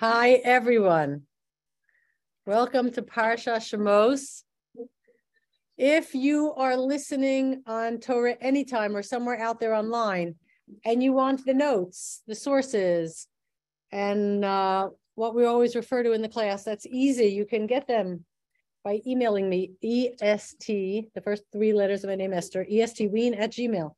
Hi, everyone. Welcome to Parsha Shemos. If you are listening on Torah anytime or somewhere out there online, and you want the notes, the sources, and uh, what we always refer to in the class, that's easy. You can get them by emailing me, EST, the first three letters of my name, Esther, estween at gmail.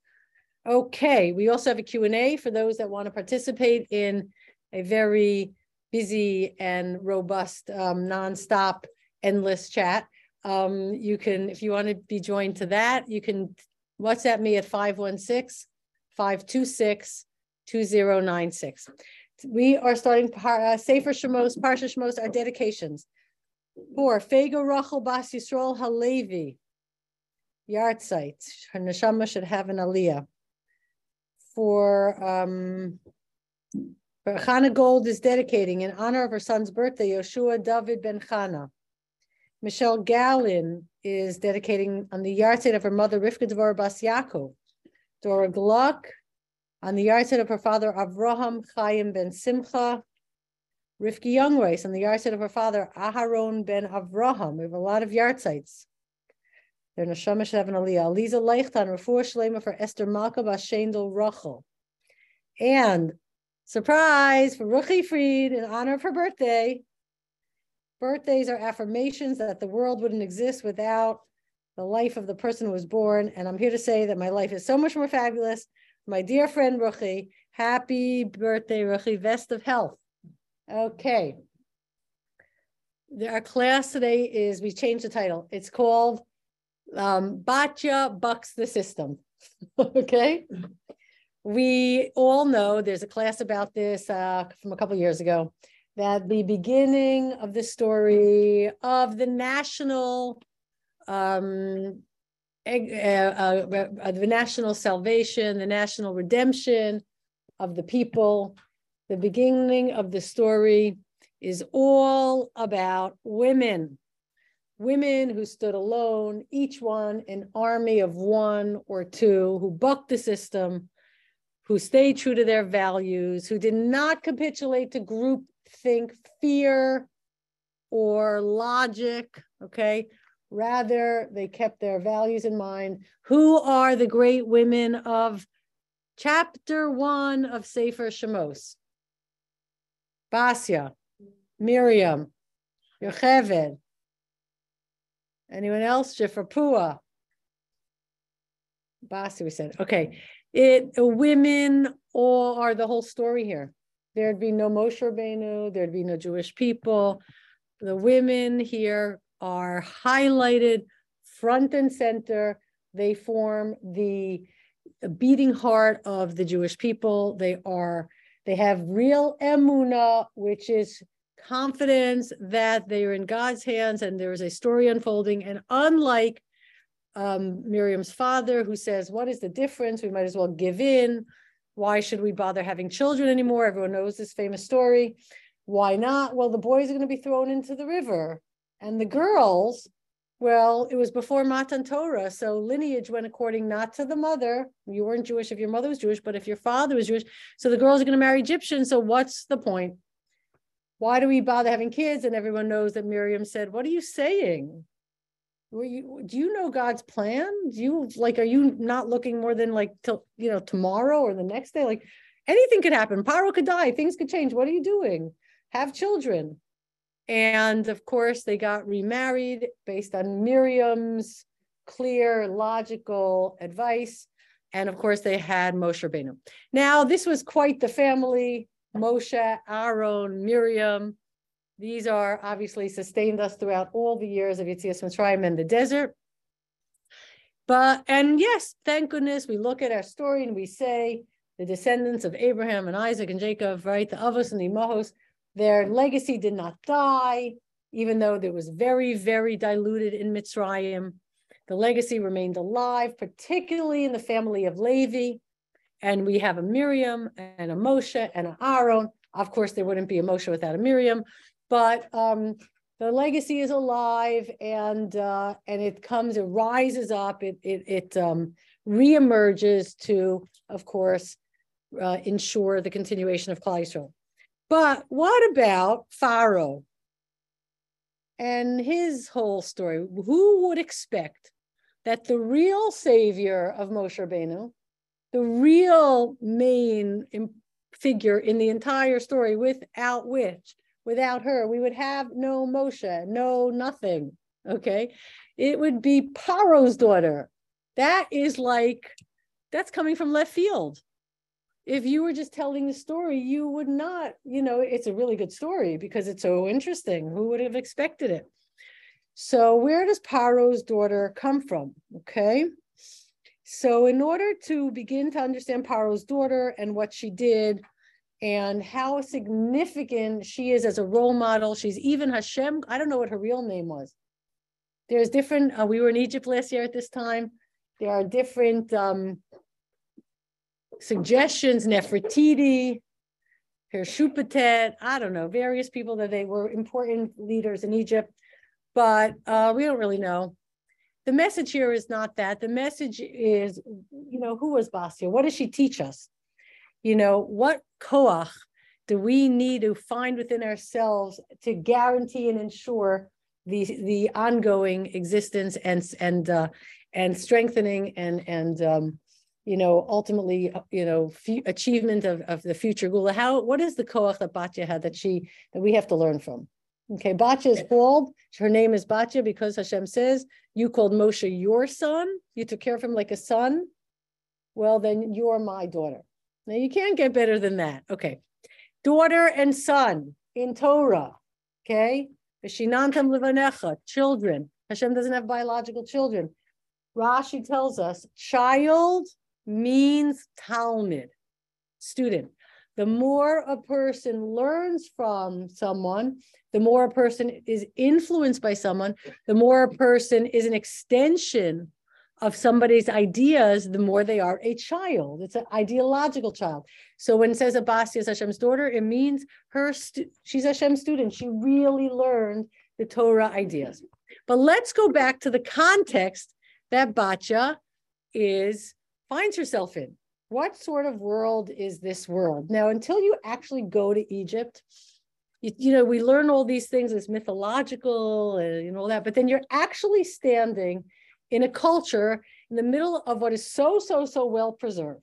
Okay, we also have a Q&A for those that want to participate in a very busy and robust, um, nonstop, endless chat. Um, you can, if you want to be joined to that, you can WhatsApp me at 516 526 2096. We are starting uh, Sefer Shemos, Parsha Shemos, our dedications. For Fego Rachel Bas Yisrael Halevi, Yahrzeit. Her neshama should have an aliyah for um, Chana Gold is dedicating in honor of her son's birthday, Yoshua David Ben Chana. Michelle Gallin is dedicating on the yard yahrzeit of her mother, Rivka Dvorah Bas Yaakov. Dora Gluck on the yard yahrzeit of her father, Avraham Chaim Ben Simcha. Rivki Youngreis on the yard yahrzeit of her father, Aharon Ben Avraham. We have a lot of yahrzeits. They're Neshama Shev and Aliyah. Aliza Leichtan, Rafur Shlema for Esther Malka Bashendel Rachel. And surprise for Ruchi Fried in honor of her birthday. Birthdays are affirmations that the world wouldn't exist without the life of the person who was born. And I'm here to say that my life is so much more fabulous. My dear friend Ruchi, happy birthday, Ruchi, best of health. Okay. Our class today is, we changed the title. It's called um, Batya bucks the system. okay. We all know there's a class about this uh, from a couple years ago that the beginning of the story of the national um, uh, uh, uh, the national salvation, the national redemption of the people. The beginning of the story is all about women women who stood alone, each one an army of one or two who bucked the system, who stayed true to their values, who did not capitulate to group think, fear, or logic, okay? Rather, they kept their values in mind. Who are the great women of chapter one of Sefer Shemos? Basia, Miriam, Yocheved, Anyone else? Pua. Basi, we said. Okay. It women all are the whole story here. There'd be no Moshe Rabbeinu, there'd be no Jewish people. The women here are highlighted front and center. They form the beating heart of the Jewish people. They are, they have real emuna, which is confidence that they are in God's hands and there is a story unfolding. And unlike um, Miriam's father, who says, What is the difference? We might as well give in. Why should we bother having children anymore? Everyone knows this famous story. Why not? Well, the boys are going to be thrown into the river. And the girls, well, it was before Matan Torah. So lineage went according not to the mother. You weren't Jewish if your mother was Jewish, but if your father was Jewish. So the girls are going to marry Egyptians. So what's the point? why do we bother having kids? And everyone knows that Miriam said, what are you saying? You, do you know God's plan? Do you like, are you not looking more than like till, you know, tomorrow or the next day? Like anything could happen. Paro could die. Things could change. What are you doing? Have children. And of course, they got remarried based on Miriam's clear, logical advice. And of course, they had Moshe Rabbeinu. Now, this was quite the family. Moshe, Aaron, Miriam. These are obviously sustained us throughout all the years of Yitzias Mitzrayim and the desert. But, and yes, thank goodness we look at our story and we say the descendants of Abraham and Isaac and Jacob, right? The Avos and the Imahos, their legacy did not die, even though there was very, very diluted in Mitzrayim. The legacy remained alive, particularly in the family of Levi. And we have a Miriam and a Moshe and an Aaron. Of course, there wouldn't be a Moshe without a Miriam, but um, the legacy is alive and uh, and it comes, it rises up, it it, it um, reemerges to, of course, uh, ensure the continuation of Klal. But what about Pharaoh and his whole story? Who would expect that the real savior of Moshe Rabbeinu, the real main figure in the entire story, without which, without her, we would have no Moshe, no nothing. Okay. It would be Paro's daughter. That is like, that's coming from left field. If you were just telling the story, you would not, you know, it's a really good story because it's so interesting. Who would have expected it? So, where does Paro's daughter come from? Okay. So, in order to begin to understand Paro's daughter and what she did, and how significant she is as a role model. She's even Hashem. I don't know what her real name was. There's different, uh, we were in Egypt last year at this time. There are different um, suggestions, Nefertiti, Shupatet, I don't know, various people that they were important leaders in Egypt, but uh, we don't really know. The message here is not that. The message is, you know, who was Bastia? What does she teach us? You know, what koach do we need to find within ourselves to guarantee and ensure the the ongoing existence and and uh, and strengthening and and um, you know ultimately you know f- achievement of, of the future geula? How what is the koach that Batya had that she that we have to learn from? Okay Batya is called her name is Batya because Hashem says you called Moshe your son. You took care of him like a son. Well then you're my daughter now you can't get better than that. Okay. Daughter and son in Torah. Okay. Vishinantam livanecha, children. Hashem doesn't have biological children. Rashi tells us child means Talmud, student. The more a person learns from someone, the more a person is influenced by someone, the more a person is an extension of somebody's ideas, the more they are a child. It's an ideological child. So when it says Abasi is Hashem's daughter, it means her she's Hashem's student. She really learned the Torah ideas. But let's go back to the context that Batya is finds herself in. What sort of world is this world? Now, until you actually go to Egypt, you, you know, we learn all these things as mythological and know all that, but then you're actually standing in a culture in the middle of what is so, so, so well preserved.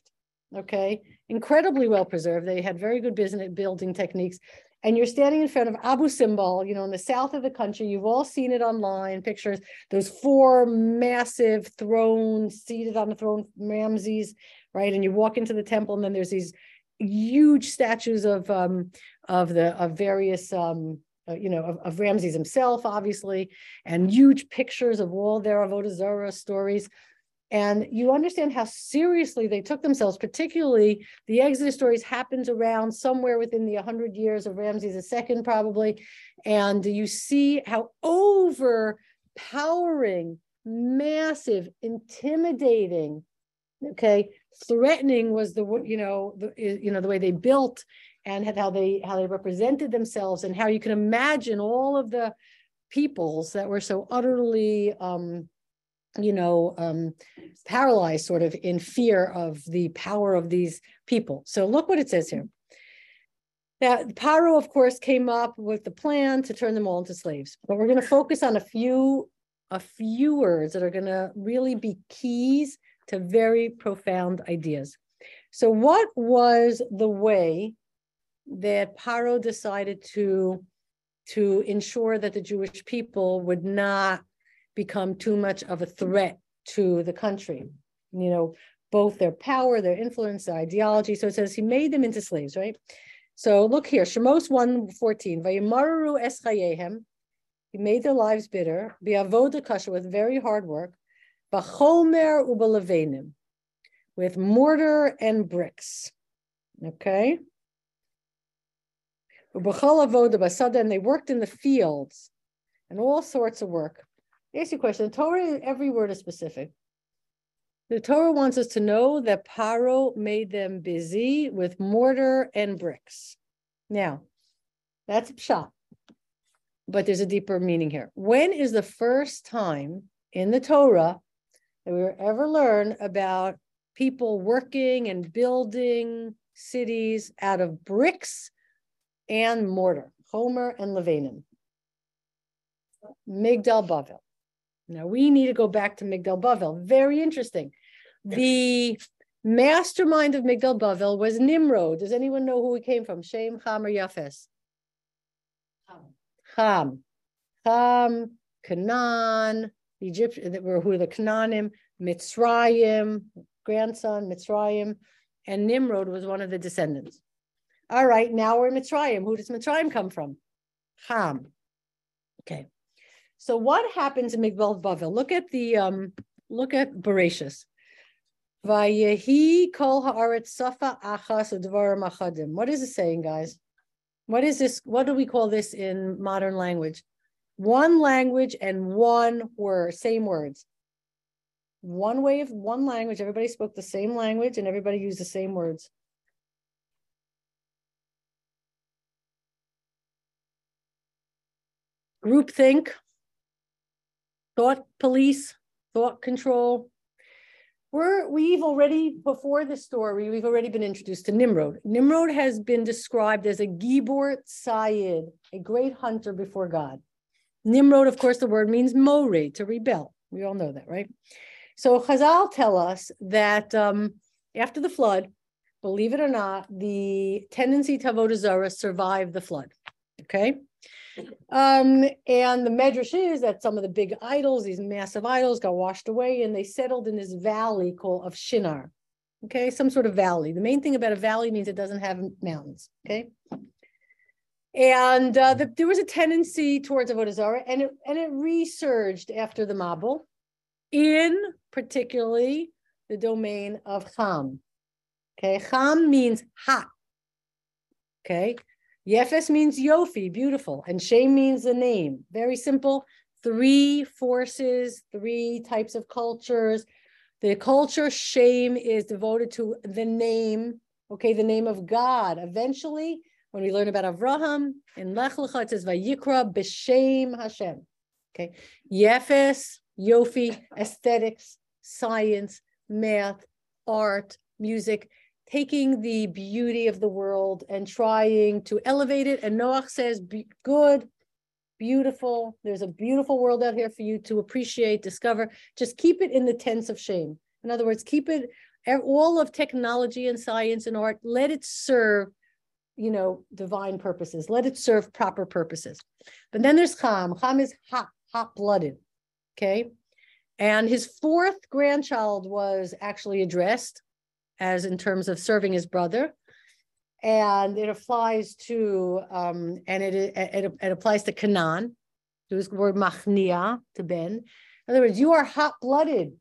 Okay, incredibly well preserved. They had very good business building techniques. And you're standing in front of Abu Simbel, you know, in the south of the country. You've all seen it online, pictures, those four massive thrones seated on the throne, Ramses, right? And you walk into the temple, and then there's these huge statues of um, of the of various um, uh, you know, of, of, Ramses himself, obviously, and huge pictures of all their Avodah Zarah stories. And you understand how seriously they took themselves, particularly the Exodus stories happens around somewhere within the 100 years of Ramses II, probably. And you see how overpowering, massive, intimidating, okay, threatening was the, you know, the, you know, the way they built and how they how they represented themselves and how you can imagine all of the peoples that were so utterly um, you know um, paralyzed sort of in fear of the power of these people so look what it says here that Paro, of course, came up with the plan to turn them all into slaves. But we're going to focus on a few a few words that are going to really be keys to very profound ideas. So, what was the way that Paro decided to to ensure that the Jewish people would not become too much of a threat to the country. You know, both their power, their influence, their ideology. So it says he made them into slaves, right? So look here, Shemos 114, Vayamaru eschayehem, he made their lives bitter, with very hard work, bachomer with mortar and bricks. Okay and they worked in the fields and all sorts of work. I ask you a question. The Torah, every word is specific. The Torah wants us to know that Paro made them busy with mortar and bricks. Now, that's a pshat, but there's a deeper meaning here. When is the first time in the Torah that we ever learn about people working and building cities out of bricks and mortar, Homer and Levanim. Migdal Bavel. Now we need to go back to Migdal Bavel. Very interesting. The mastermind of Migdal Bavel was Nimrod. Does anyone know who he came from? Shem, Ham, or Yafes? Ham. Ham, Canaan, Egypt, were who the Canaanim, Mitzrayim, grandson, Mitzrayim, and Nimrod was one of the descendants. All right, now we're in Mitzrayim. Who does Mitzrayim come from? Ham. Okay. So what happens in Migdal Bavel? Look at the um, look at Bereshis. Vayehi kol haaretz safa achas udvarim achadim. What is it saying, guys? What is this? What do we call this in modern language? One language and one word, same words. One way of one language. Everybody spoke the same language and everybody used the same words. Groupthink, thought police, thought control. We're, we've already, before the story, we've already been introduced to Nimrod. Nimrod has been described as a Gibor Tzayid, a great hunter before God. Nimrod, of course, the word means more, to rebel. We all know that, right? So Chazal tell us that um, after the flood, believe it or not, the tendency to avodah zarah survived the flood. Okay, um, and the medrash is that some of the big idols, these massive idols, got washed away and they settled in this valley called of Shinar. Okay, some sort of valley. The main thing about a valley means it doesn't have mountains. Okay. And uh, the, there was a tendency towards Avodah Zarah, and it and it resurged after the Mabul, in particularly the domain of Ham. Okay, Ham means hot. Okay, Yefes means Yofi, beautiful, and Shem means the name. Very simple. Three forces, three types of cultures. The culture Shem is devoted to the name, okay, the name of God. Eventually, when we learn about Avraham in Lech Lecha, it says Vayikra b'Shem Hashem. Okay, Yefes, Yofi, aesthetics, science, math, art, music taking the beauty of the world and trying to elevate it. And Noach says, good, beautiful. There's a beautiful world out here for you to appreciate, discover. Just keep it in the tents of Shem. In other words, keep it all of technology and science and art, let it serve, you know, divine purposes. Let it serve proper purposes. But then there's Ham. Ham is hot, hot-blooded. Okay. And his fourth grandchild was actually addressed as in terms of serving his brother. And it applies to, um, and it, it, it applies to Canaan, to his word machnia, to Ben. In other words, you are hot blooded.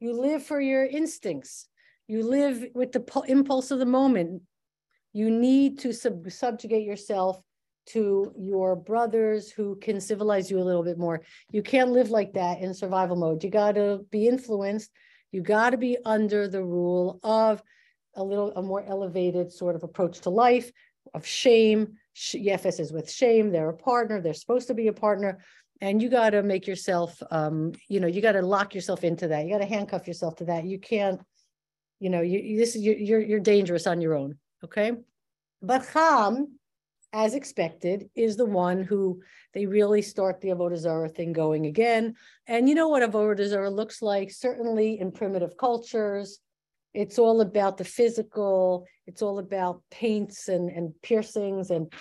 You live for your instincts. You live with the impulse of the moment. You need to sub- subjugate yourself to your brothers who can civilize you a little bit more. You can't live like that in survival mode. You got to be influenced you got to be under the rule of a little, a more elevated sort of approach to life of Shem. Yefes is with Shem. They're a partner. They're supposed to be a partner. And you got to make yourself, um, you know, you got to lock yourself into that. You got to handcuff yourself to that. You can't, you know, you, this is, you're, you're dangerous on your own. Okay. But Ham, as expected, is the one who they really start the Avodah Zarah thing going again. And you know what Avodah Zarah looks like, certainly in primitive cultures. It's all about the physical, it's all about paints and, and piercings and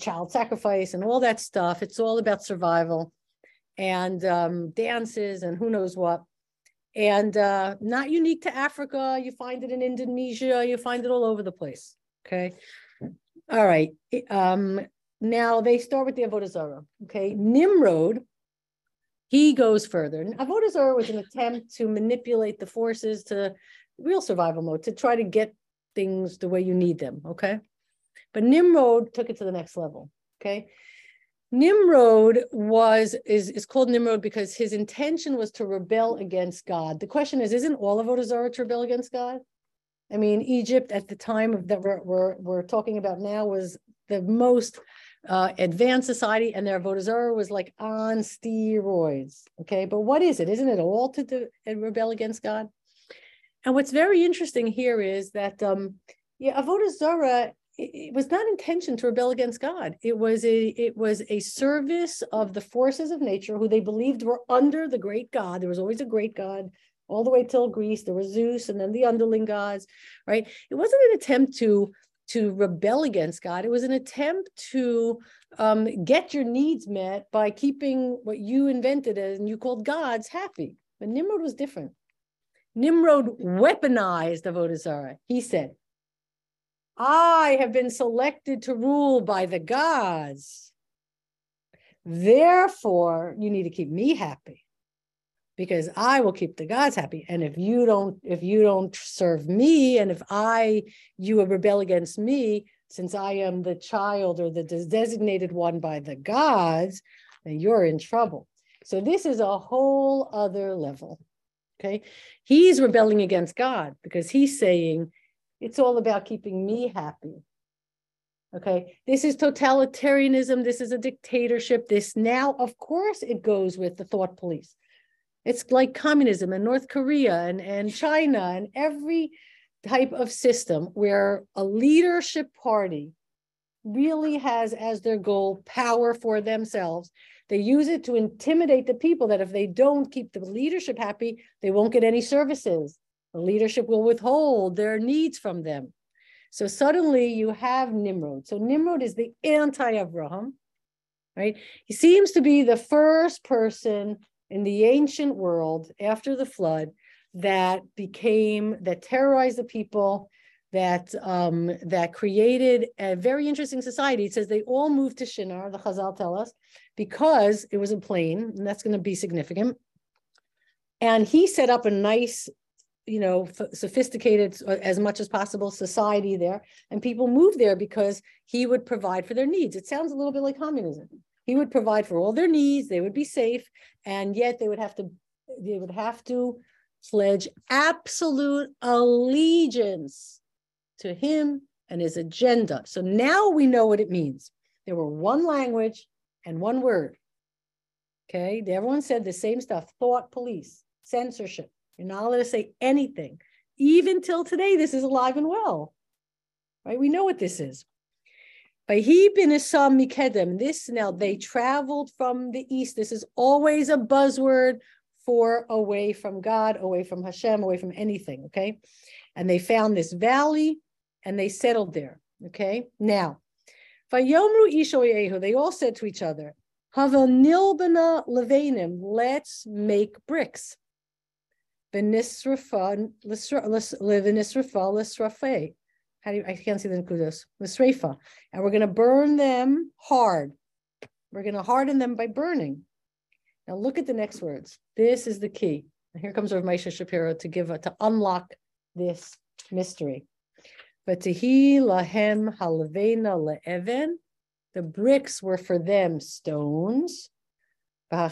child sacrifice and all that stuff. It's all about survival and um, dances and who knows what. And uh, not unique to Africa. You find it in Indonesia, you find it all over the place. Okay. All right. Um, now they start with the Avodah Zarah. Okay. Nimrod, he goes further. Avodah Zarah was an attempt to manipulate the forces to real survival mode, to try to get things the way you need them. Okay. But Nimrod took it to the next level. Okay. Nimrod was is is called Nimrod because his intention was to rebel against God. The question is, isn't all of Zarah to rebel against God? I mean, Egypt at the time that we're, we're, we're talking about now was the most uh, advanced society, and their Avodah Zarah was like on steroids. Okay, but what is it? Isn't it all to do, rebel against God? And what's very interesting here is that um, yeah, Avodah it was not intention to rebel against God. It was a it was a service of the forces of nature who they believed were under the great God. There was always a great God all the way till Greece. There was Zeus and then the underling gods, right? It wasn't an attempt to to rebel against God. It was an attempt to um, get your needs met by keeping what you invented and you called gods happy. But Nimrod was different. Nimrod weaponized Avodah Zarah. He said, I have been selected to rule by the gods. Therefore, you need to keep me happy because I will keep the gods happy. And if you don't, if you don't serve me, and if I, you rebel against me, since I am the child or the designated one by the gods, then you're in trouble. So this is a whole other level. Okay. He's rebelling against God because he's saying, it's all about keeping me happy. Okay, this is totalitarianism. This is a dictatorship. This now, of course, it goes with the thought police. It's like communism and North Korea and, and China and every type of system where a leadership party really has as their goal power for themselves. They use it to intimidate the people that if they don't keep the leadership happy, they won't get any services. The leadership will withhold their needs from them. So suddenly you have Nimrod. So Nimrod is the anti-Abraham, right? He seems to be the first person in the ancient world after the flood that became, that terrorized the people, that um, that created a very interesting society. It says they all moved to Shinar, the Chazal tell us, because it was a plain, and that's going to be significant. And he set up a nice you know, sophisticated uh, as much as possible society there. And people moved there because he would provide for their needs. It sounds a little bit like communism. He would provide for all their needs, they would be safe, and yet they would have to, they would have to pledge absolute allegiance to him and his agenda. So now we know what it means. There were one language and one word. Okay, everyone said the same stuff thought police, censorship, you're not allowed to say anything. Even till today, this is alive and well. Right? We know what this is. This now they mm-hmm. traveled from the east. This is always a buzzword for away from God, away from Hashem, away from anything. Okay. And they found this valley and they settled there. Okay. Now, they all said to each other, Havel nilbana levanim, let's make bricks. Lesrafe. How do you, I can't see the kudos. Lesrafa. And we're going to burn them hard. We're going to harden them by burning. Now look at the next words. This is the key. here comes Rav Moshe Shapiro to give a, to unlock this mystery. But to he lahem halavena le'even. The bricks were for them stones. And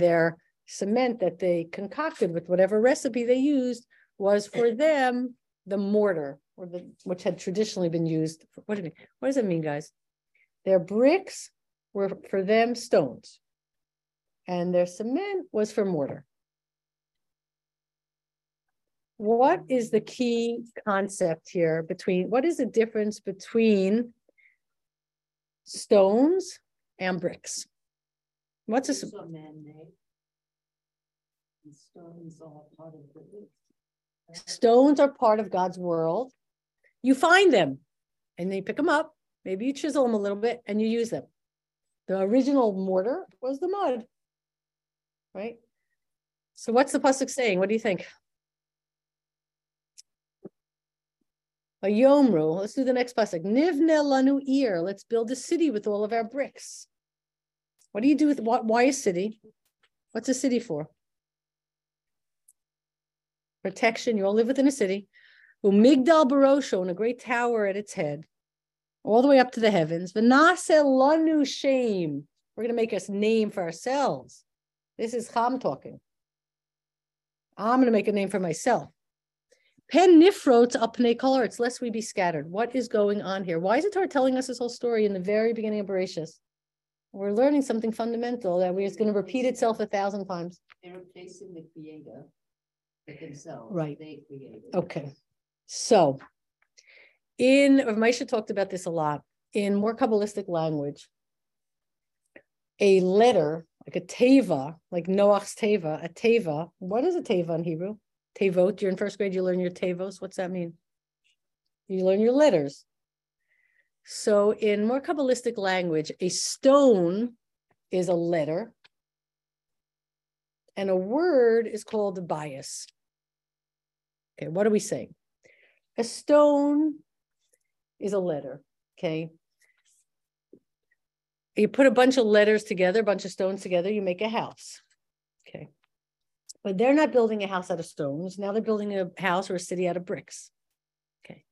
their cement that they concocted with whatever recipe they used was for them the mortar or the which had traditionally been used for, what do mean what does it mean guys? Their bricks were for them stones and their cement was for mortar. What is the key concept here between what is the difference between stones and bricks? What's a man-made Stones are part of the Stones are part of God's world. You find them and you pick them up. Maybe you chisel them a little bit and you use them. The original mortar was the mud, right? So what's the pasuk saying? What do you think? A yomru. Let's do the next pasuk. Nivne lanu ir. Let's build a city with all of our bricks. What do you do with? Why a city? What's a city for? Protection. You all live within a city. Umigdal Barosho, and a great tower at its head, all the way up to the heavens. Vanase lanu shem. We're going to make us name for ourselves. This is Ham talking. I'm going to make a name for myself. Pen nifrot apne colorts, lest we be scattered. What is going on here? Why is it hard telling us this whole story in the very beginning of Bereshis? We're learning something fundamental that we is going to repeat itself a thousand times. They're replacing the creator themselves. Right. They created. Okay. So In Maisha talked about this a lot. In more Kabbalistic language, a letter, like a teva, like Noach's teva, a teva. What is a teva in Hebrew? Tevot. You're in first grade, you learn your tevos. What's that mean? You learn your letters. So in more Kabbalistic language, a stone is a letter, and a word is called a bias. Okay, what are we saying? A stone is a letter. Okay. You put a bunch of letters together, a bunch of stones together, you make a house. Okay. But they're not building a house out of stones. Now they're building a house or a city out of bricks. Okay.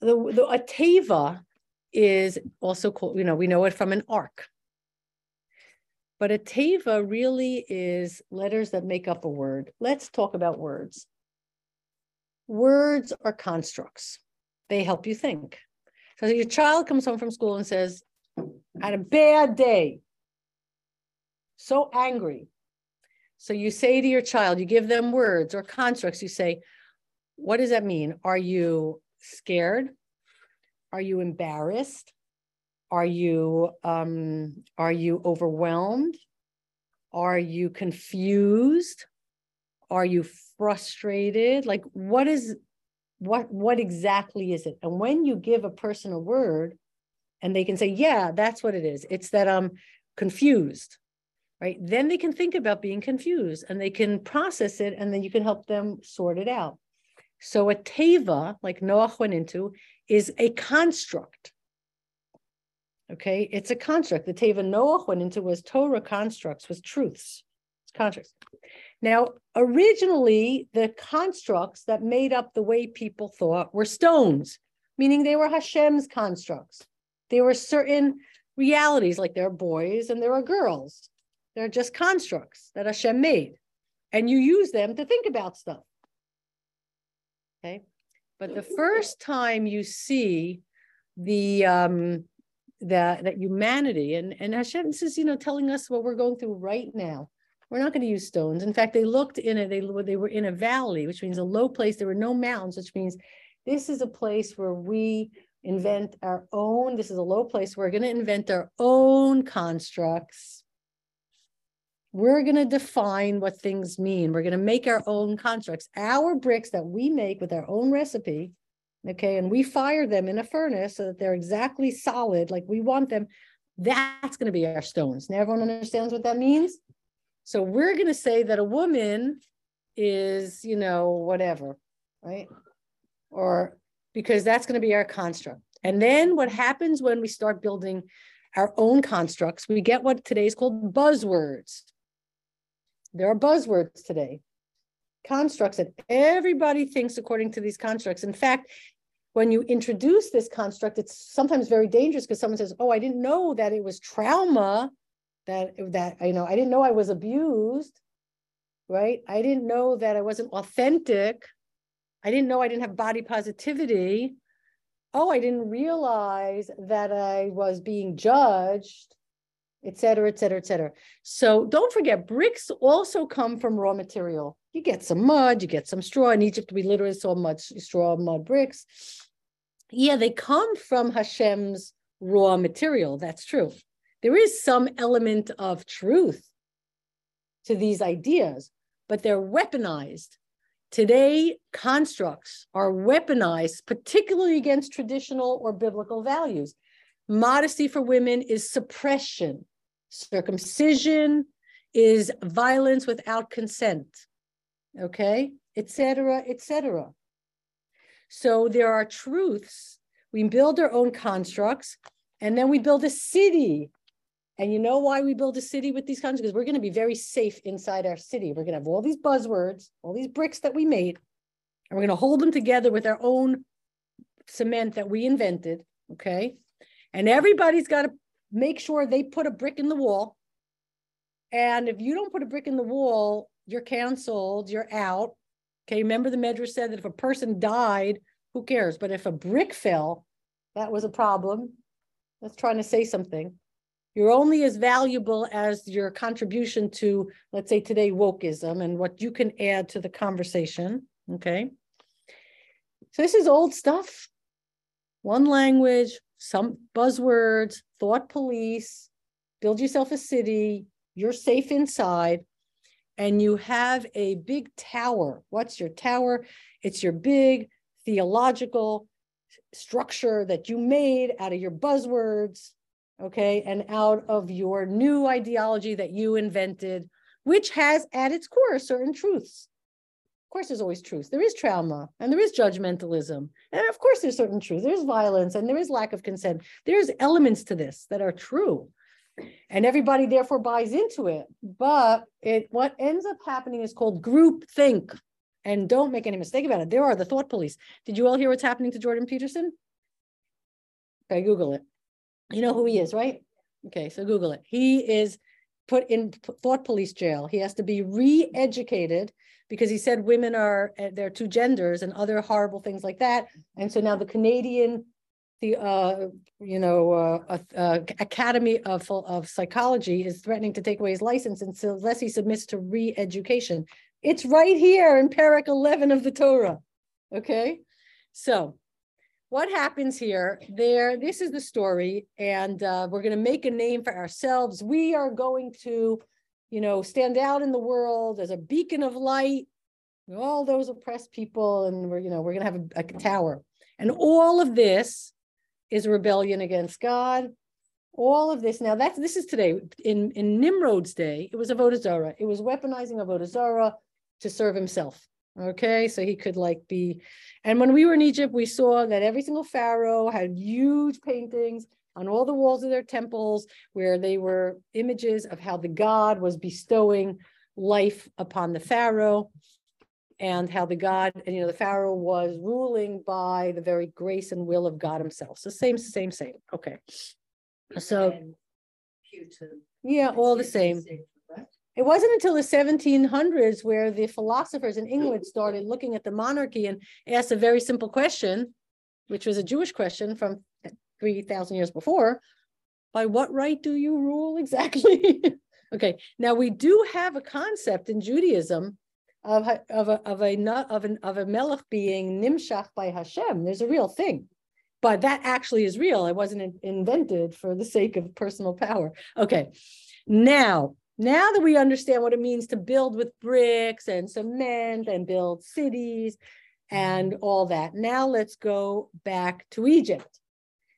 The, the a teva is also called, you know, we know it from an ark. But a teva really is letters that make up a word. Let's talk about words. Words are constructs. They help you think. So your child comes home from school and says, had a bad day, so angry. So you say to your child, you give them words or constructs. You say, What does that mean? Are you scared? Are you embarrassed? Are you um, are you overwhelmed? Are you confused? Are you frustrated? Like what is what what exactly is it? And when you give a person a word and they can say, yeah, that's what it is. It's that I'm confused, right? Then they can think about being confused and they can process it and then you can help them sort it out. So a teva, like Noah went into, is a construct. Okay, it's a construct. The teva Noah went into was Torah constructs, was truths. It's constructs. Now, originally, the constructs that made up the way people thought were stones, meaning they were Hashem's constructs. There were certain realities, like there are boys and there are girls. They're just constructs that Hashem made, and you use them to think about stuff. Okay, but the first time you see the um, that that humanity and and Hashem is you know telling us what we're going through right now we're not going to use stones. In fact, they looked in it, they, they were in a valley, which means a low place. There were no mountains, which means this is a place where we invent our own, this is a low place. We're going to invent our own constructs. We're going to define what things mean. We're going to make our own constructs. Our bricks that we make with our own recipe, okay, and we fire them in a furnace so that they're exactly solid like we want them. That's going to be our stones. Now, everyone understands what that means? So we're going to say that a woman is, you know, whatever, right? Or because that's going to be our construct. And then what happens when we start building our own constructs, we get what today is called buzzwords. There are buzzwords today, constructs that everybody thinks according to these constructs. In fact, when you introduce this construct, it's sometimes very dangerous because someone says, Oh, I didn't know that it was trauma that that you know i didn't know i was abused right? I didn't know that i wasn't authentic. I didn't know i didn't have body positivity. Oh i didn't realize that i was being judged et cetera et cetera et cetera. So don't forget bricks also come from raw material you get some mud you get some straw in egypt we literally saw mud straw mud bricks yeah they come from hashem's raw material that's true there is some element of truth to these ideas, but they're weaponized. Today, constructs are weaponized, particularly against traditional or biblical values. Modesty for women is suppression. Circumcision is violence without consent. Okay, etc., etc. So there are truths. We build our own constructs, and then we build a city and you know why we build a city with these kinds? Because we're going to be very safe inside our city. We're going to have all these buzzwords, all these bricks that we made, and we're going to hold them together with our own cement that we invented. Okay. And everybody's got to make sure they put a brick in the wall. And if you don't put a brick in the wall, you're canceled, you're out. Okay. Remember the Medrash said that if a person died, who cares? But if a brick fell, that was a problem. That's trying to say something. You're only as valuable as your contribution to, let's say today, wokeism and what you can add to the conversation. Okay. So this is old stuff. One language, some buzzwords, thought police, build yourself a city, you're safe inside, and you have a big tower. What's your tower? It's your big theological structure that you made out of your buzzwords, okay, and out of your new ideology that you invented, which has at its core certain truths. Of course, there's always truth. There is trauma and there is judgmentalism. And of course, there's certain truth. There's violence and there is lack of consent. There's elements to this that are true. And everybody therefore buys into it. But it what ends up happening is called group think. And don't make any mistake about it. There are the thought police. Did you all hear what's happening to Jordan Peterson? Okay, Google it. You know who he is, right? Okay, so Google it. He is put in thought police jail. He has to be re-educated because he said women are eh, there are two genders and other horrible things like that. And so now the Canadian, the uh, you know uh, uh, Academy of of Psychology is threatening to take away his license unless he submits to re-education. It's right here in Perek 11 of the Torah. Okay. So what happens here? There, this is the story, and uh, we're going to make a name for ourselves. We are going to, you know, stand out in the world as a beacon of light. All those oppressed people, and we're, you know, we're going to have a, a tower. And all of this is rebellion against God. All of this now that's this is today in in Nimrod's day. It was Avodah Zarah. It was weaponizing Avodah Zarah to serve himself. Okay, so he could like be, and when we were in Egypt, we saw that every single pharaoh had huge paintings on all the walls of their temples where they were images of how the god was bestowing life upon the pharaoh and how the god and you know the pharaoh was ruling by the very grace and will of god himself. So same same same. Okay. So yeah all the same. it wasn't until the 1700s where the philosophers in England started looking at the monarchy and asked a very simple question, which was a Jewish question from 3,000 years before. By what right do you rule exactly? okay, now we do have a concept in Judaism of, of, a, of, a, of, an, of a melech being nimshach by Hashem. There's a real thing but that actually is real. It wasn't invented for the sake of personal power. Okay, now now that we understand what it means to build with bricks and cement and build cities and all that, now let's go back to Egypt.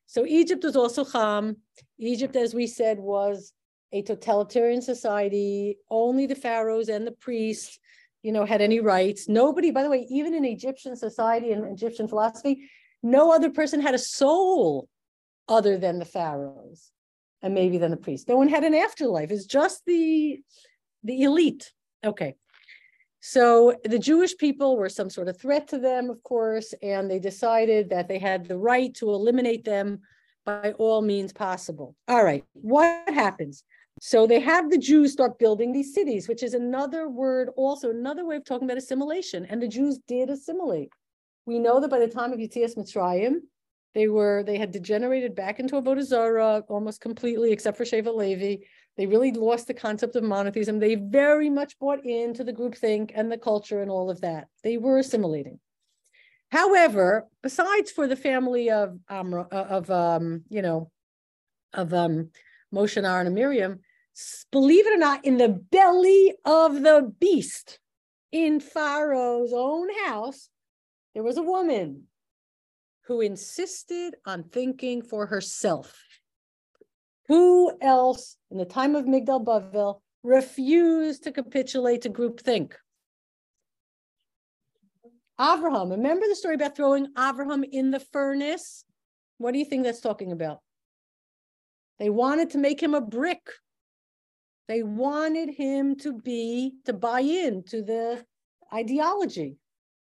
So Egypt was also Ham. Egypt, as we said, was a totalitarian society. Only the pharaohs and the priests, you know, had any rights. Nobody, by the way, even in Egyptian society and Egyptian philosophy, no other person had a soul other than the pharaohs and maybe then the priest. No one had an afterlife. It's just the the elite. Okay. So the Jewish people were some sort of threat to them, of course, and they decided that they had the right to eliminate them by all means possible. All right, what happens? So they have the Jews start building these cities, which is another word, also another way of talking about assimilation. And the Jews did assimilate. We know that by the time of Yetzias Mitzrayim, they were they had degenerated back into a Zarah almost completely, except for Shevet Levi. They really lost the concept of monotheism. They very much bought into the groupthink and the culture and all of that. They were assimilating. However, besides for the family of Amram, uh, of um, you know, of um, Moshe and Aaron and Miriam, believe it or not, in the belly of the beast, in Pharaoh's own house, there was a woman who insisted on thinking for herself. Who else in the time of Migdal Bavel refused to capitulate to groupthink? Abraham. Remember the story about throwing Abraham in the furnace? What do you think that's talking about? They wanted to make him a brick. They wanted him to be, to buy in to the ideology,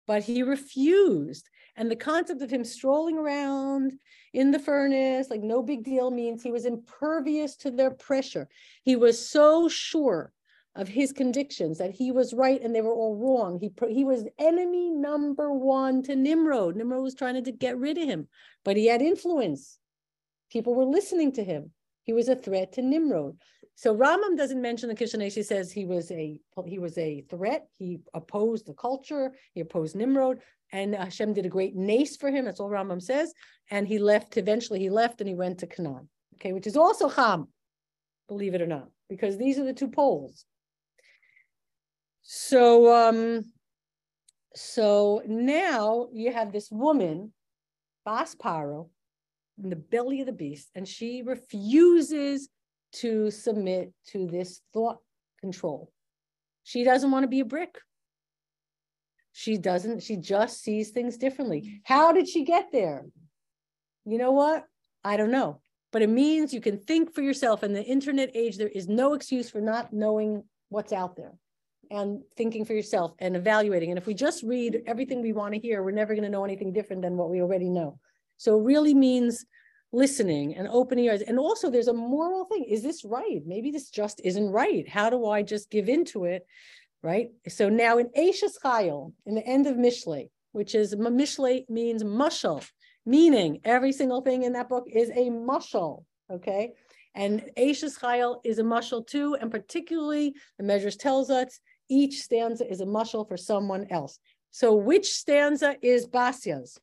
but he refused. And the concept of him strolling around in the furnace, like no big deal, means he was impervious to their pressure. He was so sure of his convictions that he was right and they were all wrong. He, he was enemy number one to Nimrod. Nimrod was trying to get rid of him, but he had influence. People were listening to him. He was a threat to Nimrod. So Rambam doesn't mention the Kishanesh. He says he was a he was a threat. He opposed the culture. He opposed Nimrod, and Hashem did a great nace for him. That's all Rambam says. And he left. Eventually, he left and he went to Canaan. Okay, which is also Ham, believe it or not, because these are the two poles. So um, so now you have this woman, Bas Paro, in the belly of the beast, and she refuses to submit to this thought control. She doesn't want to be a brick. She doesn't, she just sees things differently. How did she get there? You know what? I don't know. But it means you can think for yourself. In the internet age, there is no excuse for not knowing what's out there and thinking for yourself and evaluating. And if we just read everything we want to hear, we're never going to know anything different than what we already know. So it really means listening and opening eyes. And also there's a moral thing. Is this right? Maybe this just isn't right. How do I just give into it? Right. So now in Eishes Chayil, in the end of Mishle, which is Mishle means mushal, meaning every single thing in that book is a mushal. Okay. And Eishes Chayil is a mushal too. And particularly the measures tells us each stanza is a mushal for someone else. So which stanza is Basya's?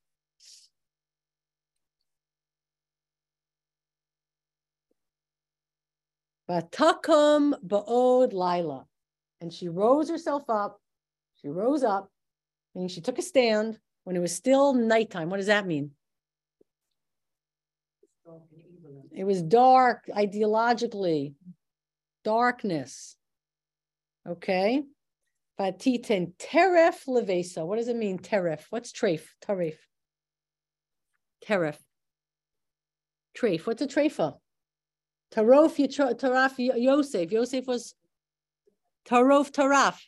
Batakum ba'od Lila. And she rose herself up. She rose up and she took a stand when it was still nighttime. What does that mean? It was dark ideologically, darkness. Okay. Vatitin teref levesa. What does it mean, teref? What's treif? Tarif. Teref. Treif. What's a treifa? Tarof Taraf Yosef. Yosef was Tarof Taraf.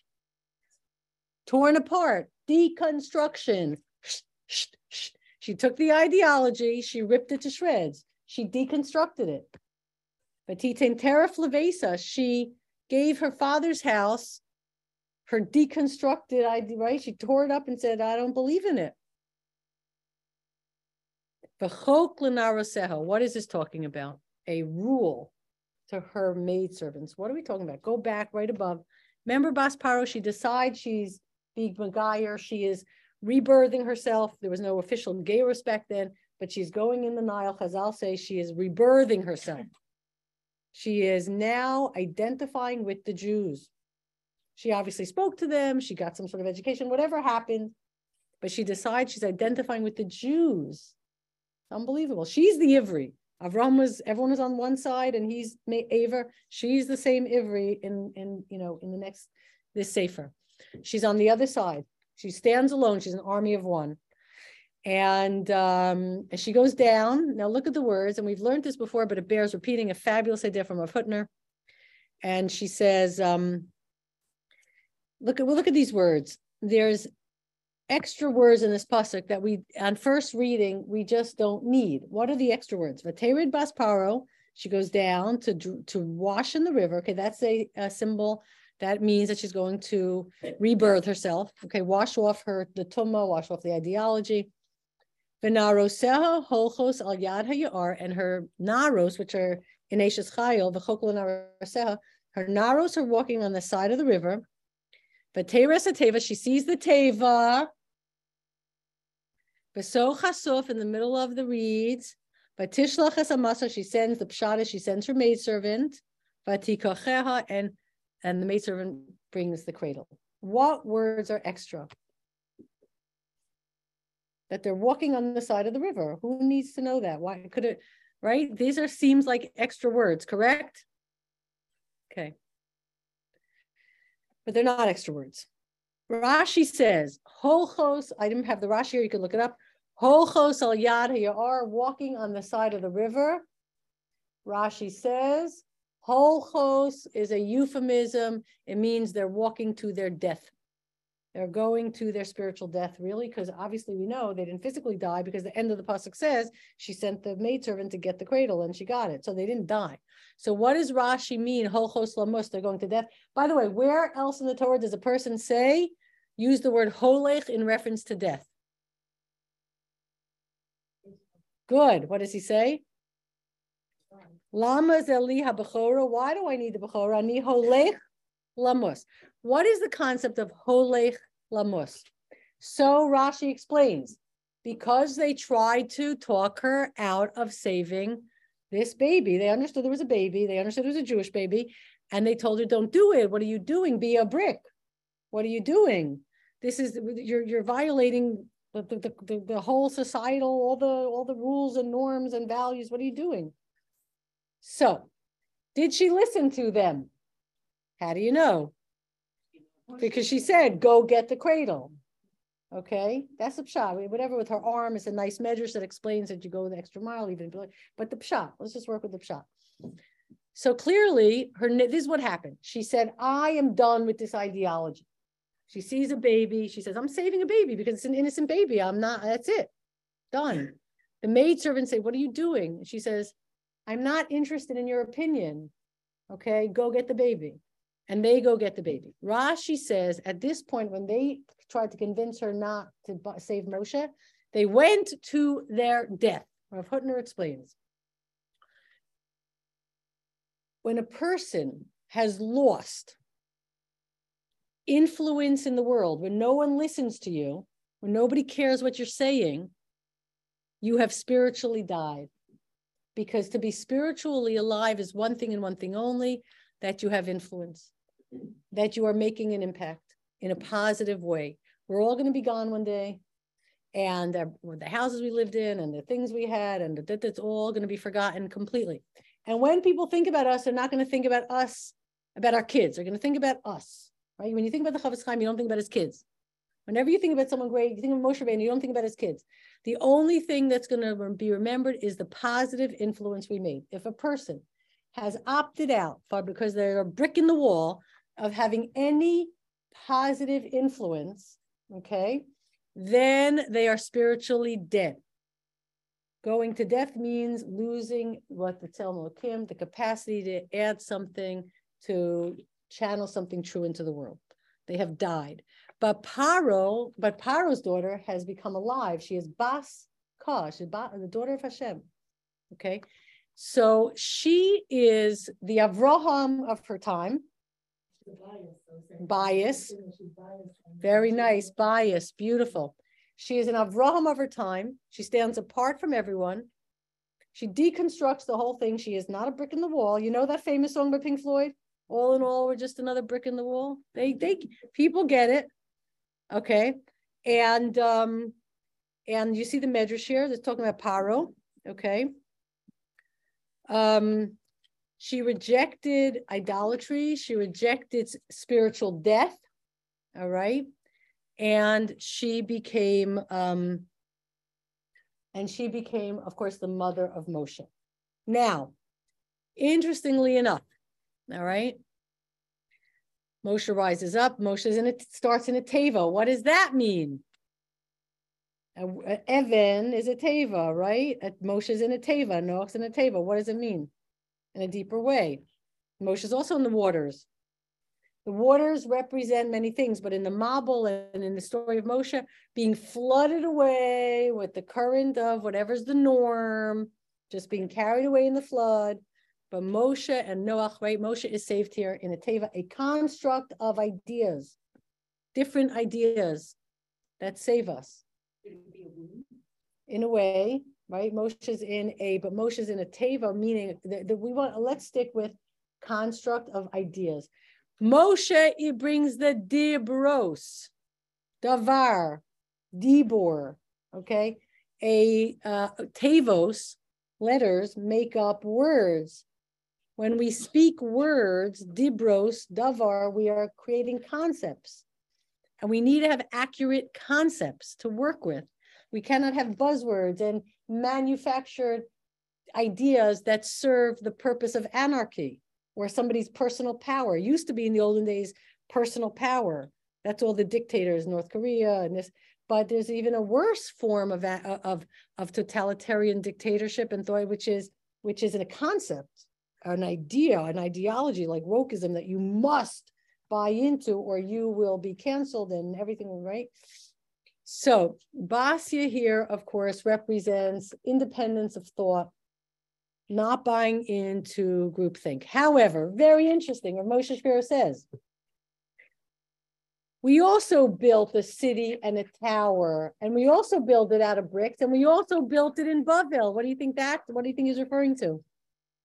Torn apart. Deconstruction. She took the ideology, she ripped it to shreds. She deconstructed it. But Titain Teref Levesa, she gave her father's house her deconstructed idea, right? She tore it up and said, I don't believe in it. What is this talking about? A rule to her maidservants. What are we talking about? Go back right above. Remember Bas Paro, she decides she's being Megayer, she is rebirthing herself. There was no official gay respect then, but she's going in the Nile. Chazal say she is rebirthing herself. She is now identifying with the Jews. She obviously spoke to them, she got some sort of education, whatever happened, but she decides she's identifying with the Jews. Unbelievable. She's the Ivri. Avram was everyone was on one side and he's Aver. She's the same Ivri in in you know in the next this safer. She's on the other side. She stands alone. She's an army of one. And um, she goes down. Now look at the words, and we've learned this before, but it bears repeating. A fabulous idea from Rav Hutner. And she says, um, look at well, look at these words. There's extra words in this pasuk that we on first reading we just don't need. What are the extra words? Vaterid basparo. She goes down to to wash in the river. Okay, that's a, a symbol that means that she's going to rebirth herself. Okay, wash off her the tumma, wash off the ideology. V'naroseha holchos al yad hayar, and her naros, which are in Eishes Chayil, v'chokol naroseha, her naros are walking on the side of the river. But Teres Teva, she sees the Teva. Beso Chasuf in the middle of the reeds. But Tishlach Amasa, she sends the Pshada, she sends her maidservant. Vatikocheha, and and the maidservant brings the cradle. What words are extra? That they're walking on the side of the river. Who needs to know that? Why could it, right? These are seems like extra words, correct? Okay but they're not extra words. Rashi says, Holchos, I didn't have the Rashi here, you can look it up. Holchos al yad are walking on the side of the river. Rashi says, Holchos is a euphemism. It means they're walking to their death. They're going to their spiritual death, really, because obviously we know they didn't physically die because the end of the pasuk says she sent the maidservant to get the cradle and she got it. So they didn't die. So what does Rashi mean? Holchos lamus, they're going to death. By the way, where else in the Torah does a person say, use the word holech in reference to death? Good. What does he say? Lama zeli habechora. Why do I need the bechora? Ani holech lamus. What is the concept of holech lamus? So Rashi explains, because they tried to talk her out of saving this baby. They understood there was a baby. They understood it was a Jewish baby. And they told her, don't do it. What are you doing? Be a brick. What are you doing? This is, you're, you're violating the, the, the, the whole societal, all the, all the rules and norms and values. What are you doing? So did she listen to them? How do you know? Because she said, go get the cradle. Okay, that's the pshat. Whatever with her arm is a nice measure that explains that you go the extra mile, even. But the pshat, let's just work with the pshat. So clearly, her this is what happened. She said, "I am done with this ideology." She sees a baby. She says, "I'm saving a baby because it's an innocent baby. I'm not. That's it. Done." The maid servant say, "What are you doing?" She says, "I'm not interested in your opinion. Okay, go get the baby." And they go get the baby. Rashi says at this point, when they tried to convince her not to save Moshe, they went to their death. Rav Hutner explains when a person has lost influence in the world, when no one listens to you, when nobody cares what you're saying, you have spiritually died. Because to be spiritually alive is one thing and one thing only that you have influence, that you are making an impact in a positive way. We're all going to be gone one day. And the houses we lived in and the things we had, and that that's all going to be forgotten completely. And when people think about us, they're not going to think about us, about our kids. They're going to think about us, right? When you think about the Chofetz Chaim, you don't think about his kids. Whenever you think about someone great, you think of Moshe Rabbeinu, you don't think about his kids. The only thing that's going to be remembered is the positive influence we made. If a person has opted out for because they're a brick in the wall of having any positive influence, okay, then they are spiritually dead. Going to death means losing what the Tzelem Elokim, the capacity to add something, to channel something true into the world. They have died. But Paro, but Paro's daughter has become alive. She is Bas Ka, she's the daughter of Hashem. Okay. So she is the Avraham of her time. Bias. Very nice. Bias. Beautiful. She is an Avraham of her time. She stands apart from everyone. She deconstructs the whole thing. She is not a brick in the wall. You know that famous song by Pink Floyd? All in all, we're just another brick in the wall. They they people get it. Okay. And um, and you see the medrash here that's talking about Paro. Okay. Um, she rejected idolatry, she rejected spiritual death. All right and she became um, and she became, of course, the mother of Moshe. Now, interestingly enough, all right, Moshe rises up. Moshe in it starts in a teva. What does that mean? Evan is a teva, right? Moshe's in a teva. Noach's in a teva. What does it mean? In a deeper way. Moshe's also in the waters. The waters represent many things, but in the Mabul and in the story of Moshe, being flooded away with the current of whatever's the norm, just being carried away in the flood. But Moshe and Noach, right? Moshe is saved here in a teva, a construct of ideas, different ideas that save us. In a way, right? Moshe's in a, but Moshe's in a teva, meaning that we want, let's stick with construct of ideas. Moshe, he brings the dibros, davar, dibor, okay? A uh, tevos, letters, make up words. When we speak words, dibros, davar, we are creating concepts. And we need to have accurate concepts to work with. We cannot have buzzwords and manufactured ideas that serve the purpose of anarchy or somebody's personal power. It used to be in the olden days personal power. That's all the dictators, North Korea and this. But there's even a worse form of of of totalitarian dictatorship and thought, which is which is a concept, an idea, an ideology like wokeism that you must buy into or you will be canceled and everything, right? So Basia here, of course, represents independence of thought, not buying into groupthink. However, very interesting, what Moshe Shapiro says. We also built a city and a tower, and we also built it out of bricks, and we also built it in Bavel. What do you think that? What do you think he's referring to?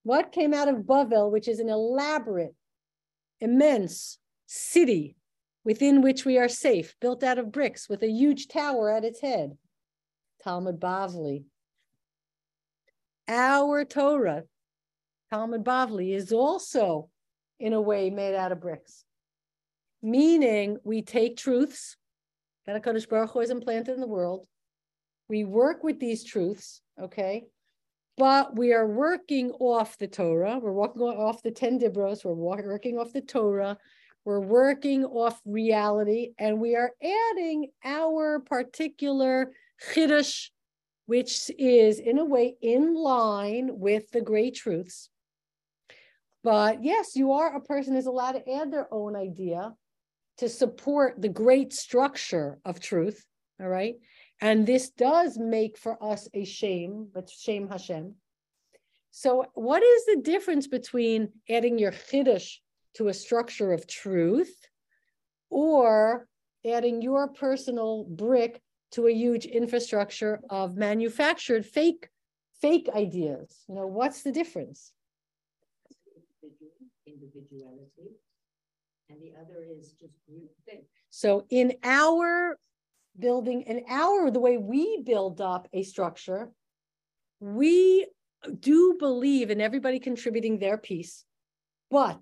What came out of Bavel, which is an elaborate, immense city within which we are safe, built out of bricks with a huge tower at its head? Talmud Bavli. Our Torah, Talmud Bavli, is also in a way made out of bricks, meaning we take truths that HaKadosh Baruch Hu has implanted in the world. We work with these truths, okay? But we are working off the Torah. We're working off the 10 Dibros. We're working off the Torah. We're working off reality. And we are adding our particular chiddush which is in a way in line with the great truths. But yes, you are a person is allowed to add their own idea to support the great structure of truth. All right. And this does make for us a shem, but shem Hashem. So, what is the difference between adding your chiddush to a structure of truth or adding your personal brick to a huge infrastructure of manufactured fake fake ideas. You know, what's the difference? Individuality, and the other is just group thing. So in our building, in our the way we build up a structure, we do believe in everybody contributing their piece, but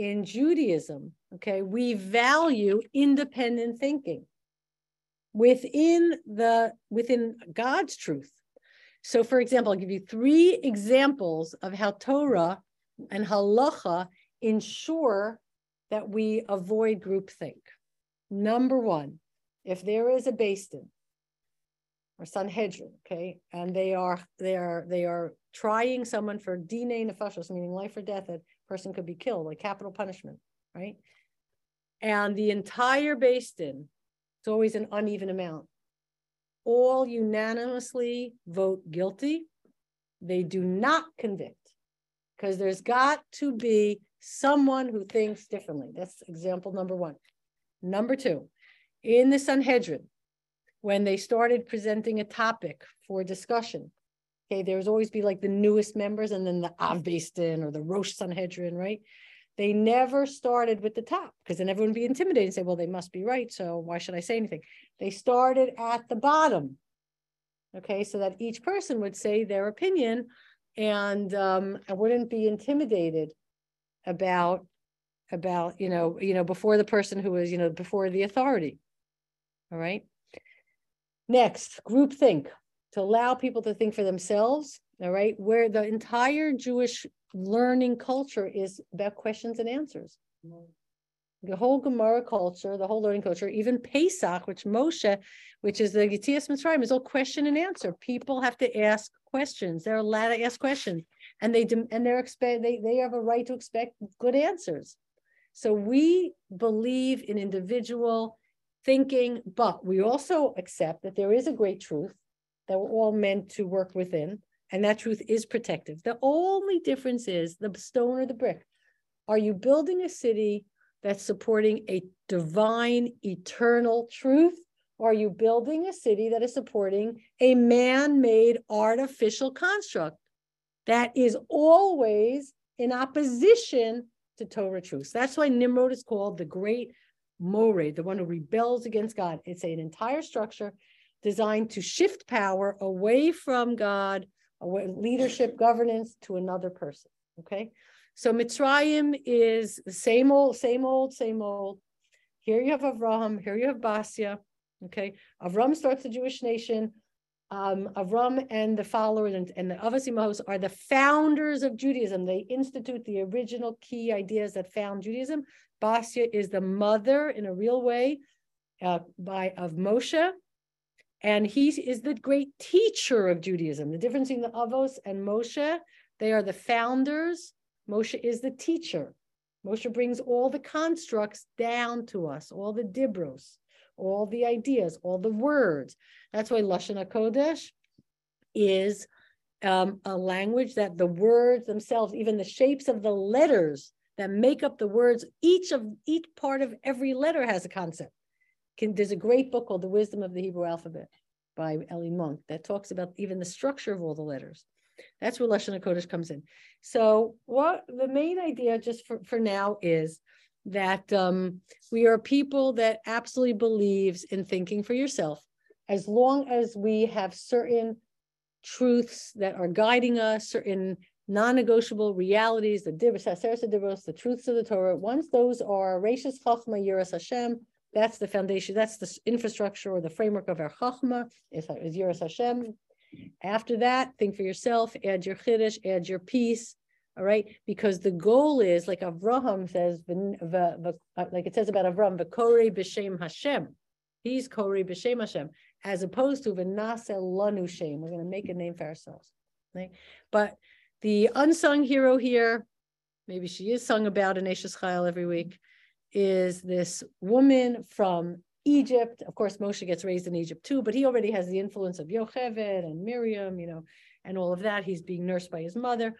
in Judaism, okay, we value independent thinking within the within God's truth. So, for example, I'll give you three examples of how Torah and halacha ensure that we avoid groupthink. Number one, if there is a Beis Din or Sanhedrin, okay, and they are they are they are trying someone for dine nefashos, meaning life or death, person could be killed, like capital punishment, right? And the entire Beis Din it's always an uneven amount. All unanimously vote guilty. They do not convict because there's got to be someone who thinks differently. That's example number one. Number two, in the Sanhedrin, when they started presenting a topic for discussion, okay, there's always be like the newest members and then the Av Beis or the Rosh Sanhedrin, right? They never started with the top because then everyone would be intimidated and say, well, they must be right. So why should I say anything? They started at the bottom. Okay, so that each person would say their opinion and um, I wouldn't be intimidated about about you know you know before the person who was you know before the authority all right next group think to allow people to think for themselves all right where the entire jewish learning culture is about questions and answers. The whole Gemara culture, the whole learning culture, even Pesach, which Moshe, which is the Yetzias Mitzrayim, is all question and answer. People have to ask questions. They're allowed to ask questions, and they and they're expect they they have a right to expect good answers. So we believe in individual thinking, but we also accept that there is a great truth that we're all meant to work within and that truth is protective. The only difference is the stone or the brick. Are you building a city that's supporting a divine, eternal truth? Or are you building a city that is supporting a man made artificial construct that is always in opposition to Torah truths? That's why Nimrod is called the great Mored, the one who rebels against God. It's an entire structure designed to shift power away from God leadership governance to another person. Okay. So Mitzrayim is the same old, same old, same old. Here you have Avram, here you have Basia. Okay. Avram starts the Jewish nation. Um, Avram and the followers and, and the Avos v'Imahos are the founders of Judaism. They institute the original key ideas that found Judaism. Basia is the mother in a real way uh, by of Moshe, and he is the great teacher of Judaism. The difference between the Avos and Moshe, they are the founders. Moshe is the teacher. Moshe brings all the constructs down to us, all the dibros, all the ideas, all the words. That's why Lashon HaKodesh is um, a language that the words themselves, even the shapes of the letters that make up the words, each of each part of every letter has a concept. Can, there's a great book called The Wisdom of the Hebrew Alphabet by Ellie Munk that talks about even the structure of all the letters. That's where Lashon HaKodesh comes in. So what the main idea just for, for now is that um, we are people that absolutely believes in thinking for yourself. As long as we have certain truths that are guiding us, certain non-negotiable realities, the dibros, the truths of the Torah, once those are Rashis Chachma Yiras Hashem, that's the foundation, that's the infrastructure or the framework of our Chachma, is, is Yiras Hashem. After that, think for yourself, add your Chiddush, add your piece, all right? Because the goal is, like Avraham says, uh, like it says about Avraham, V'korei b'shem Hashem. He's Korei b'shem Hashem, as opposed to V'naseh lanu shem. We're going to make a name for ourselves, right? But the unsung hero here, maybe she is sung about in Eishes Chayil every week, is this woman from Egypt. Of course, Moshe gets raised in Egypt too, but he already has the influence of Yocheved and Miriam, you know, and all of that. He's being nursed by his mother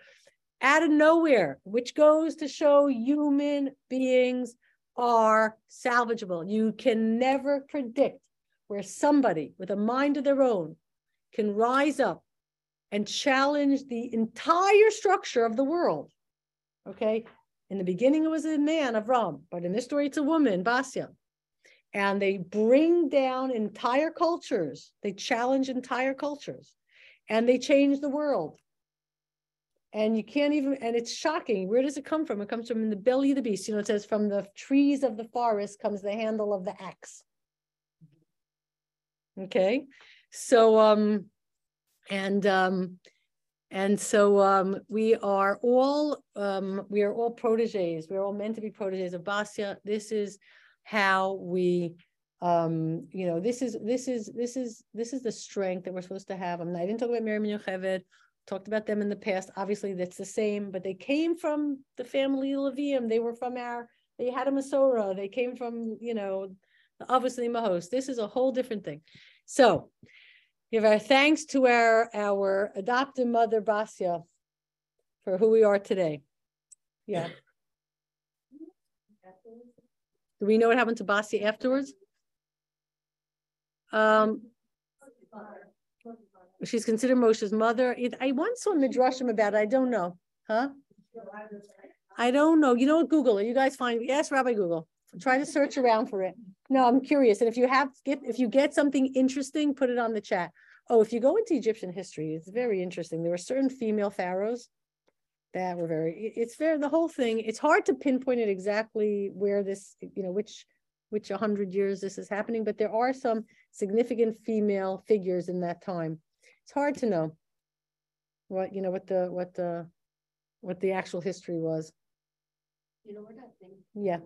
out of nowhere, which goes to show human beings are salvageable. You can never predict where somebody with a mind of their own can rise up and challenge the entire structure of the world. Okay. In the beginning, it was a man, Avram, but in this story, it's a woman, Basya. And they bring down entire cultures, they challenge entire cultures, and they change the world. And you can't even, and it's shocking. Where does it come from? It comes from in the belly of the beast. You know, it says, from the trees of the forest comes the handle of the axe. Okay. So, um, and um, and so um, we are all um, we are all proteges. We're all meant to be proteges of Basya. This is how we um, you know this is this is this is this is the strength that we're supposed to have. I, mean, I didn't talk about Miriam and Yocheved, talked about them in the past. Obviously, that's the same, but they came from the family Levium. They were from our. They had a Masorah. They came from you know obviously Mahos. This is a whole different thing. So Give our thanks to our, our adopted mother, Basya, for who we are today. Yeah. Do we know what happened to Basya afterwards? Um, she's considered Moshe's mother. I once saw Midrashim about it. I don't know. Huh? I don't know. You know what? Google it. You guys find, ask Rabbi Google. Try to search around for it. No, I'm curious. And if you have get if you get something interesting, put it on the chat. Oh, if you go into Egyptian history, it's very interesting. There were certain female pharaohs that were very it's fair the whole thing. It's hard to pinpoint it exactly where this, you know, which which 100 years this is happening, but there are some significant female figures in that time. It's hard to know what, you know, what the what the what the actual history was. You know what I think? Yeah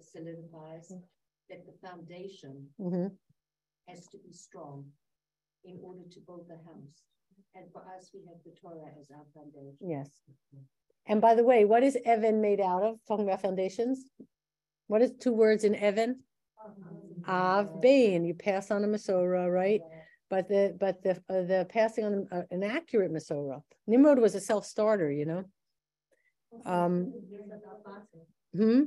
solidifies that the foundation mm-hmm. has to be strong in order to build the house. And for us, we have the Torah as our foundation. Yes. And by the way, what is Evan made out of? Talking about foundations. What is two words in Evan? Av Bain. You pass on a Masorah, right? But the but the uh, the passing on uh, an accurate Masorah. Nimrod was a self starter, you know. Um. Hmm.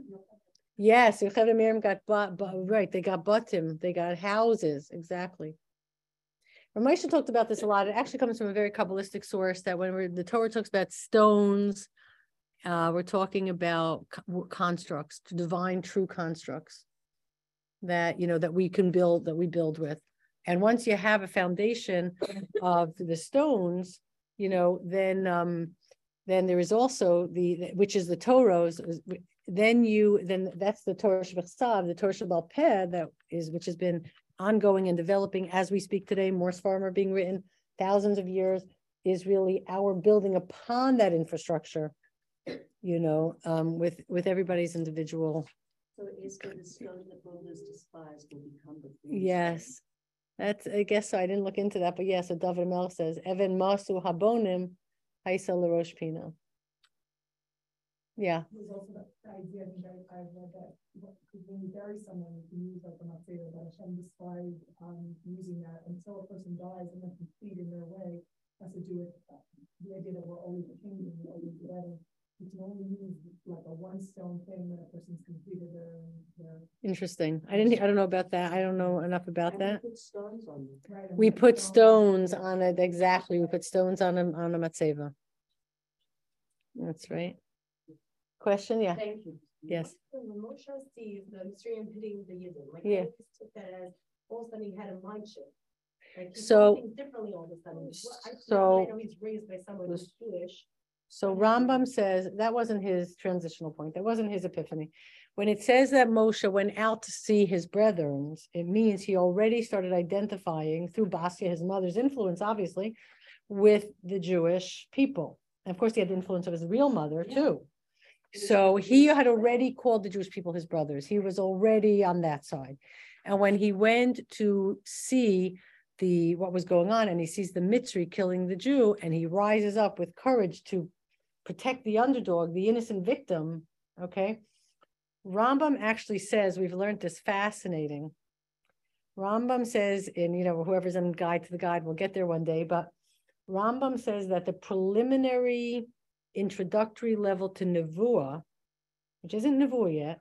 Yes, Yocheved and Miriam got but, right. They got batim. They got houses. Exactly. Ramesha talked about this a lot. It actually comes from a very kabbalistic source. That when the Torah talks about stones, uh, we're talking about constructs, divine, true constructs that you know that we can build, that we build with. And once you have a foundation of the stones, you know, then um, then there is also the which is the Torah then you then that's the Torah Shebechsav, the Torah Shebal Peh that is which has been ongoing and developing as we speak today. More farmer being written thousands of years is really our building upon that infrastructure. You know, um, with with everybody's individual. So it is going to stone that builders despise will become the. Yes, that's I guess so. I didn't look into that, but yes, yeah, so David Mel says Evan Masu Habonim Haisa Larosh Pina. Yeah. There's also that idea, I think I, I've read that when you bury someone, you can use like the Matzera, that Hashem described um, using that until a person dies and then complete in their way. That's to do with uh, the idea that we're always changing, we're always together. You can only use like a one stone thing when a person's completed their, their. Interesting. I didn't, I don't know about that. I don't know enough about And we that. Put stones on them. right, We put stone- stones on it, exactly. We put stones on them, on a matzeva. That's right. Question, yeah, Thank you. yes. Moshe sees the Mitzrayim hitting the Yidden, like Yeah. I just took that as all of a sudden he had a mind shift. Like So- differently all of a sudden. So- I know he's raised by someone who's Jewish. So Rambam says that wasn't his transitional point. That wasn't his epiphany. When it says that Moshe went out to see his brethren, it means he already started identifying through Basia, his mother's influence, obviously, with the Jewish people. And of course, he had the influence of his real mother Yeah. too. So he had already called the Jewish people his brothers. He was already on that side. And when he went to see the, what was going on, and he sees the Mitzri killing the Jew, and he rises up with courage to protect the underdog, the innocent victim, okay? Rambam actually says, we've learned this fascinating. Rambam says, and you know, whoever's in Guide to the Guide will get there one day, but Rambam says that the preliminary introductory level to Nevuah, which isn't Nevuah yet,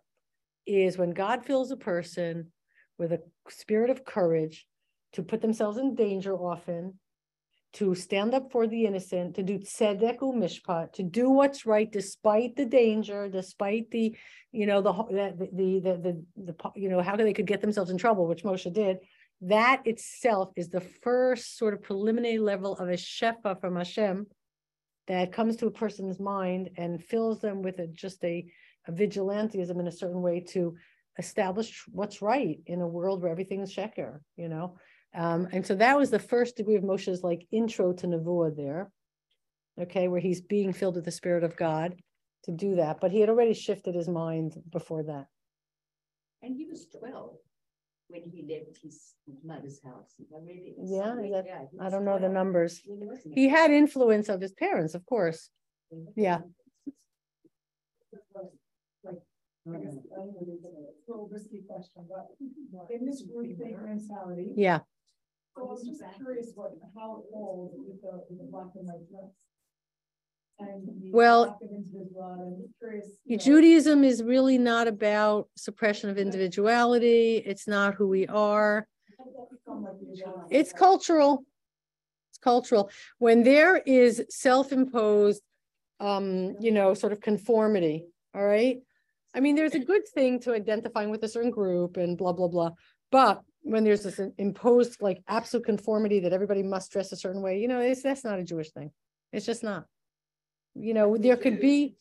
is when God fills a person with a spirit of courage to put themselves in danger often, to stand up for the innocent, to do tzedek mishpat, to do what's right despite the danger, despite the, you know, the, the, the, the, the, the, you know, how they could get themselves in trouble, which Moshe did. That itself is the first sort of preliminary level of a shefa from Hashem that comes to a person's mind and fills them with a, just a, a in a certain way to establish what's right in a world where everything is sheker, you know? Um, and so that was the first degree of Moshe's like intro to Nevuah there. Okay, where he's being filled with the Spirit of God to do that. But he had already shifted his mind before that. And he was twelve when he left his mother's house. I read it Yeah, that- Yeah, I don't know the 12 numbers. when he was in He it. had influence of his parents, of course. Yeah. I guess, I don't it's a little risky question, but in this groupthink mentality. Yeah. So I was just curious what, how it falls with the, with the black and white dress. Know, Judaism is really not about suppression of individuality. It's not who we are. how does that become like the agenda? It's cultural. It's cultural. When there is self-imposed, um, you know, sort of conformity, all right? I mean, there's a good thing to identifying with a certain group and blah, blah, blah. But when there's this imposed like absolute conformity that everybody must dress a certain way, you know, it's, that's not a Jewish thing. It's just not. You know, there could be,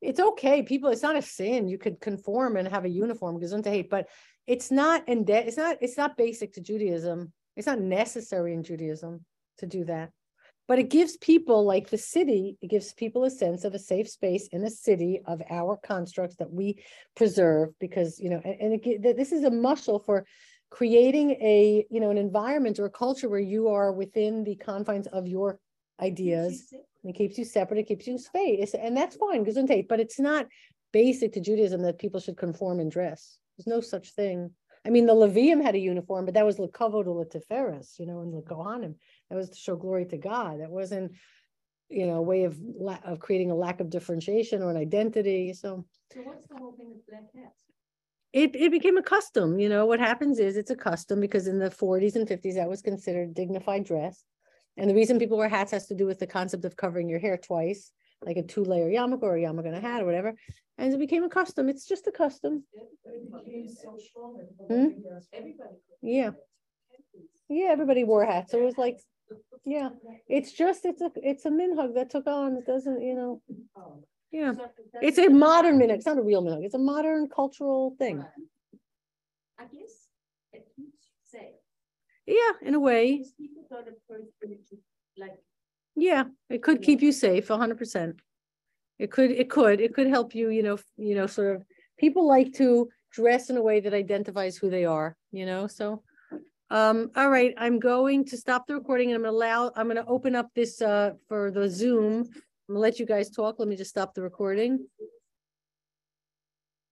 it's okay, people, it's not a sin. You could conform and have a uniform, gesundheit, hate, but it's not, and it's not, it's not basic to Judaism. It's not necessary in Judaism to do that. But it gives people, like the city, it gives people a sense of a safe space in a city of our constructs that we preserve because, you know, and, and it, this is a muscle for creating a, you know, an environment or a culture where you are within the confines of your ideas. It keeps you separate, it keeps you space, and that's fine, gesundheit, but it's not basic to Judaism that people should conform and dress. There's no such thing. I mean, the Levium had a uniform, but that was lekavod or letiferes, you know, and the Kohanim. That was to show glory to God. That wasn't, you know, a way of la- of creating a lack of differentiation or an identity. So So what's the whole thing with black hats? it it became a custom. You know, what happens is it's a custom because in the 40s and 50s that was considered dignified dress. And the reason people wear hats has to do with the concept of covering your hair twice, like a two-layer yarmulke or a yarmulke and a hat or whatever. And it became a custom. It's just a custom. But it became so strong. that people Hmm? think there's- Everybody. Yeah. Yeah, everybody wore hats. So it was like, yeah, it's just, it's a, it's a minhag that took on, it doesn't, you know, yeah. It's a modern minhug. It's not a real minhug. It's a modern cultural thing. I guess it keeps you safe. Yeah, in a way. Because people don't approach it to, like, Yeah, it could keep you safe, hundred percent. It could, it could, it could help you, you know, you know, sort of, people like to dress in a way that identifies who they are, you know, so. Um, all right, I'm going to stop the recording and I'm gonna allow, I'm gonna open up this uh for the Zoom. I'm gonna let you guys talk. Let me just stop the recording.